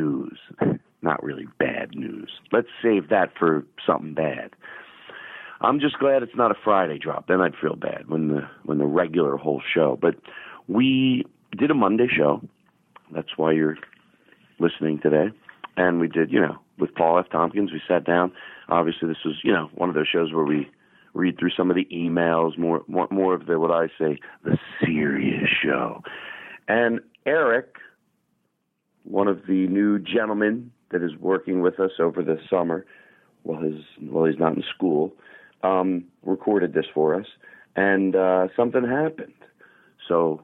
News. Not really bad news. Let's save that for something bad. I'm just glad it's not a Friday drop. Then I'd feel bad when the when the regular whole show. But we did a Monday show. That's why you're listening today. And we did, you know, with Paul F. Tompkins, we sat down. Obviously, this was, you know, one of those shows where we read through some of the emails, more more, more of the what I say, the serious show. And Eric, one of the new gentlemen that is working with us over the summer, while his while he's not in school, um, recorded this for us, and uh, something happened. So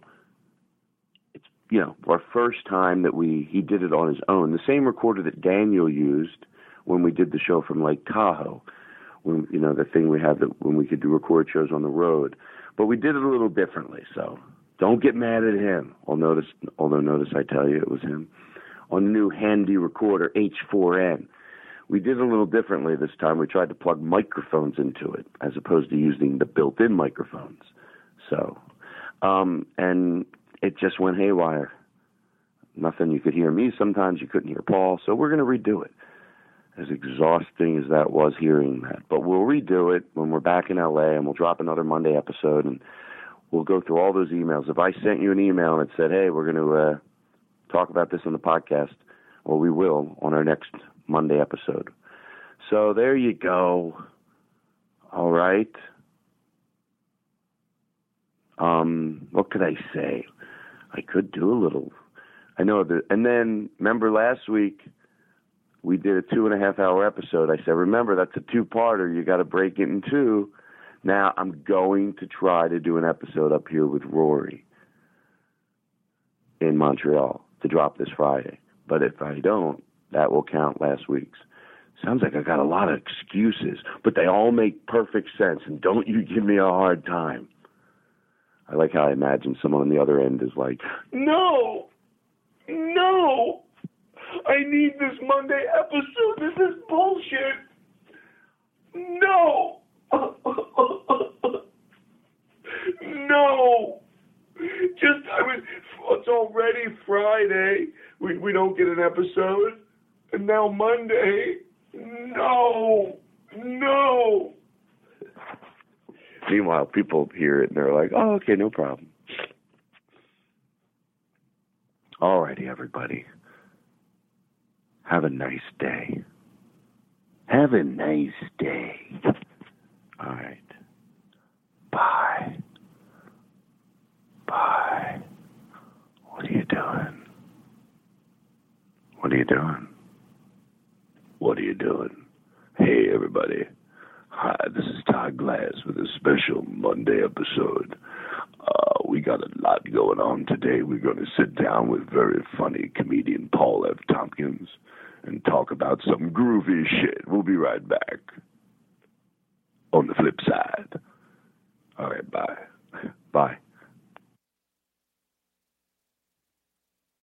it's you know our first time that we he did it on his own. The same recorder that Daniel used when we did the show from Lake Tahoe, when you know the thing we had that when we could do record shows on the road, but we did it a little differently. So don't get mad at him. Although notice, although notice I tell you it was him on the new handy recorder H4n. We did a little differently this time. We tried to plug microphones into it as opposed to using the built-in microphones. So, um, and it just went haywire. Nothing. You could hear me. Sometimes you couldn't hear Paul. So we're going to redo it. As exhausting as that was hearing that, but we'll redo it when we're back in LA, and we'll drop another Monday episode, and we'll go through all those emails. If I sent you an email and it said, "Hey, we're going to uh, talk about this on the podcast," or we will on our next Monday episode. So there you go. All right. Um, what could I say? I could do a little. I know that. And then remember last week we did a two and a half hour episode. I said, remember that's a two parter. You got to break it in two. Now I'm going to try to do an episode up here with Rory in Montreal to drop this Friday. But if I don't, that will count last week's. Sounds like I got a lot of excuses, but they all make perfect sense. And don't you give me a hard time. I like how I imagine someone on the other end is like, no, no, I need this Monday episode. This is bullshit. No. Just I was. It's already Friday. We we don't get an episode, and now Monday. No. No. Meanwhile, people hear it and they're like, "Oh, okay, no problem." All righty, everybody. Have a nice day. Have a nice day. All right. Bye. Bye. What are you doing? What are you doing? What are you doing? Hey, everybody. Hi, this is Todd Glass with a special Monday episode. Uh, we got a lot going on today. We're going to sit down with very funny comedian Paul F. Tompkins and talk about some groovy shit. We'll be right back. On the flip side. All right, bye. Bye.